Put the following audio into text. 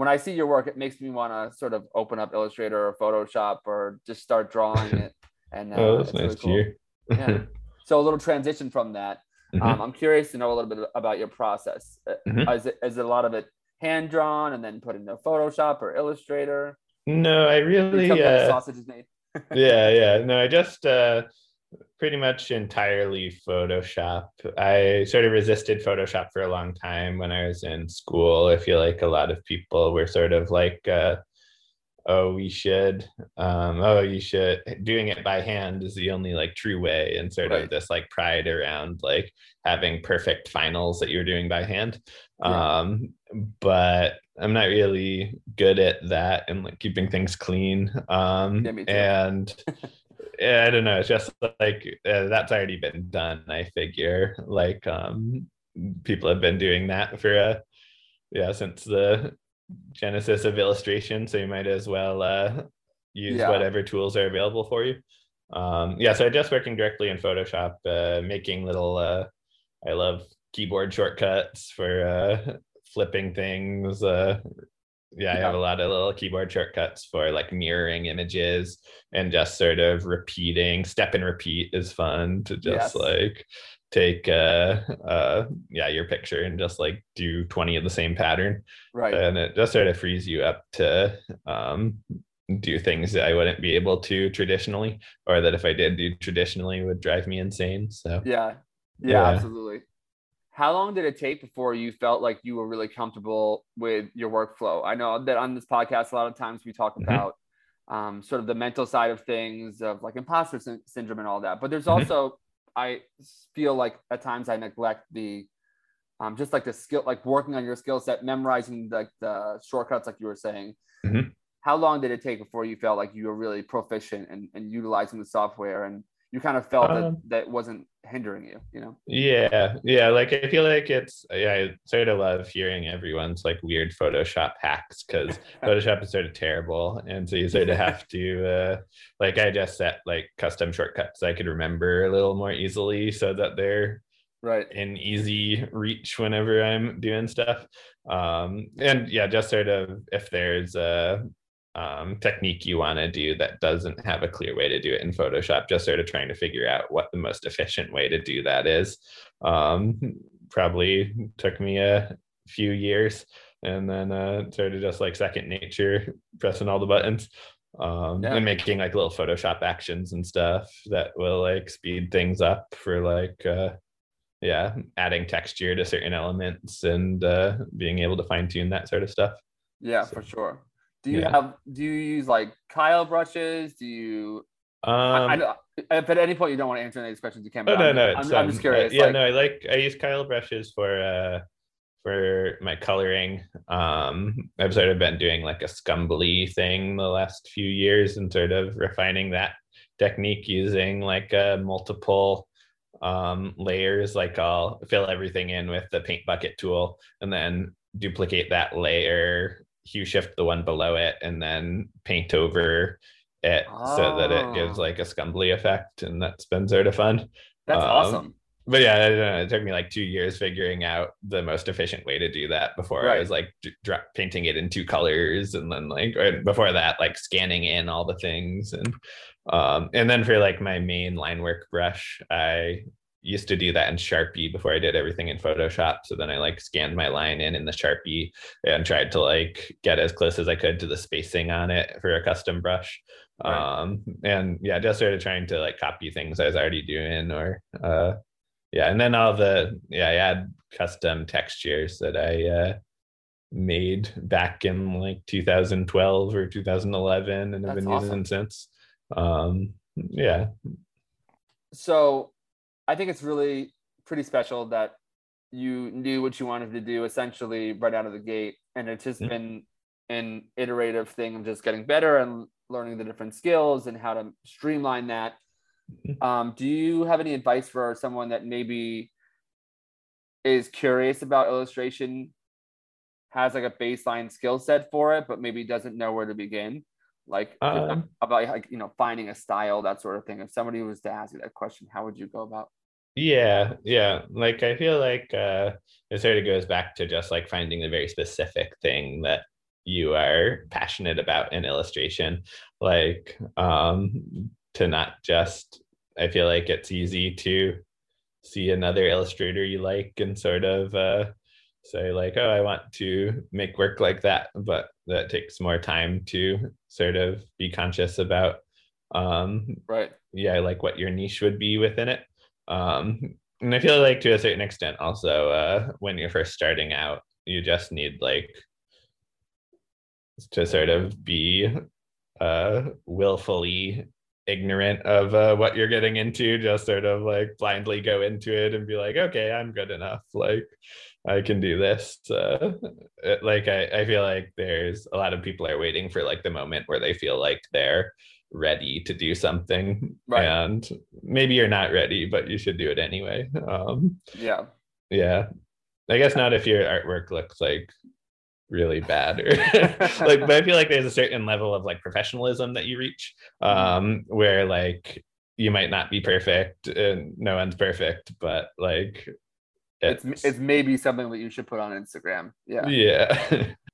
when I see your work, it makes me want to sort of open up Illustrator or Photoshop or just start drawing it. And uh, oh, that's nice really cool. to hear. yeah. So a little transition from that. Mm-hmm. Um, I'm curious to know a little bit about your process. Uh, mm-hmm. Is, it, is it a lot of it hand drawn and then put into Photoshop or Illustrator? No, I really. Uh, sausage is made. yeah, yeah. No, I just uh, pretty much entirely Photoshop. I sort of resisted Photoshop for a long time when I was in school. I feel like a lot of people were sort of like, uh, oh, we should, um, oh, you should, doing it by hand is the only like true way, and sort right. of this like pride around like having perfect finals that you're doing by hand. Yeah. Um, but I'm not really good at that and like keeping things clean. Um, yeah, and I don't know. It's just like uh, that's already been done. I figure like um, people have been doing that for a uh, yeah since the genesis of illustration. So you might as well uh, use yeah. whatever tools are available for you. Um, yeah, so I just working directly in Photoshop, uh, making little. Uh, I love keyboard shortcuts for uh, flipping things, uh, yeah, I have a lot of little keyboard shortcuts for like mirroring images and just sort of repeating. Step and repeat is fun to just yes. like take uh uh yeah your picture and just like do 20 of the same pattern right and it just sort of frees you up to um do things that i wouldn't be able to traditionally or that if i did do traditionally would drive me insane so yeah yeah, yeah. absolutely how long did it take before you felt like you were really comfortable with your workflow? I know that on this podcast, a lot of times we talk mm-hmm. about um, sort of the mental side of things, of like imposter sy- syndrome and all that. But there's mm-hmm. also, I feel like at times I neglect the, um, just like the skill, like working on your skill set, memorizing like the shortcuts, like you were saying. Mm-hmm. How long did it take before you felt like you were really proficient and, and utilizing the software and you kind of felt um, that that wasn't hindering you you know? Yeah yeah like i feel like it's yeah i sort of love hearing everyone's like weird photoshop hacks because photoshop is sort of terrible and so you sort of have to uh like i just set like custom shortcuts i could remember a little more easily so that they're right. in easy reach whenever i'm doing stuff. Um and yeah just sort of if there's a um, technique you want to do that doesn't have a clear way to do it in Photoshop, just sort of trying to figure out what the most efficient way to do that is. Um, probably took me a few years and then uh, sort of just like second nature, pressing all the buttons um, yeah. and making like little Photoshop actions and stuff that will like speed things up for like, uh, yeah, adding texture to certain elements and uh, being able to fine tune that sort of stuff. Yeah, so. for sure. Do you yeah. have do you use like Kyle brushes? Do you um, I, I, if at any point you don't want to answer any of these questions, you can. Oh, no, I'm, no, I'm, I'm, just um, curious. Uh, yeah, like, no, I like I use Kyle brushes for uh for my coloring. Um, I've sort of been doing like a scumbly thing the last few years and sort of refining that technique using like uh, multiple um, layers. Like I'll fill everything in with the paint bucket tool and then duplicate that layer hue shift the one below it and then paint over it oh. so that it gives ah. like a scumbly effect and that's been sort of fun that's um, awesome but yeah know, it took me like two years figuring out the most efficient way to do that before right. i was like dr- painting it in two colors and then like before that like scanning in all the things and um and then for like my main line work brush i used to do that in Sharpie before I did everything in Photoshop. So then I like scanned my line in in the Sharpie and tried to like get as close as I could to the spacing on it for a custom brush. Right. Um, and yeah, just sort of trying to like copy things I was already doing or, uh, yeah. And then all the, yeah, I had custom textures that I, uh, made back in like 2012 or 2011 and That's I've been awesome. using since. Um, yeah. So I think it's really pretty special that you knew what you wanted to do essentially right out of the gate. And it's just been an iterative thing of just getting better and learning the different skills and how to streamline that. Um, do you have any advice for someone that maybe is curious about illustration, has like a baseline skill set for it, but maybe doesn't know where to begin? Like um, about like you know finding a style, that sort of thing. If somebody was to ask you that question, how would you go about? Yeah, yeah. Like I feel like uh it sort of goes back to just like finding the very specific thing that you are passionate about in illustration. Like um to not just i feel like it's easy to see another illustrator you like and sort of uh say like oh i want to make work like that but that takes more time to sort of be conscious about um right. yeah like what your niche would be within it um and i feel like to a certain extent also uh when you're first starting out you just need like to sort of be uh willfully ignorant of uh, what you're getting into just sort of like blindly go into it and be like okay i'm good enough. Like i can do this. Uh, like I, I feel like there's a lot of people are waiting for like the moment where they feel like they're ready to do something. Right. and maybe you're not ready but you should do it anyway. Um yeah. yeah. I guess not if your artwork looks like really bad or like but i feel like there's a certain level of like professionalism that you reach mm-hmm. um where like you might not be perfect and no one's perfect but like it's it's, it's maybe something that you should put on instagram. Yeah. Yeah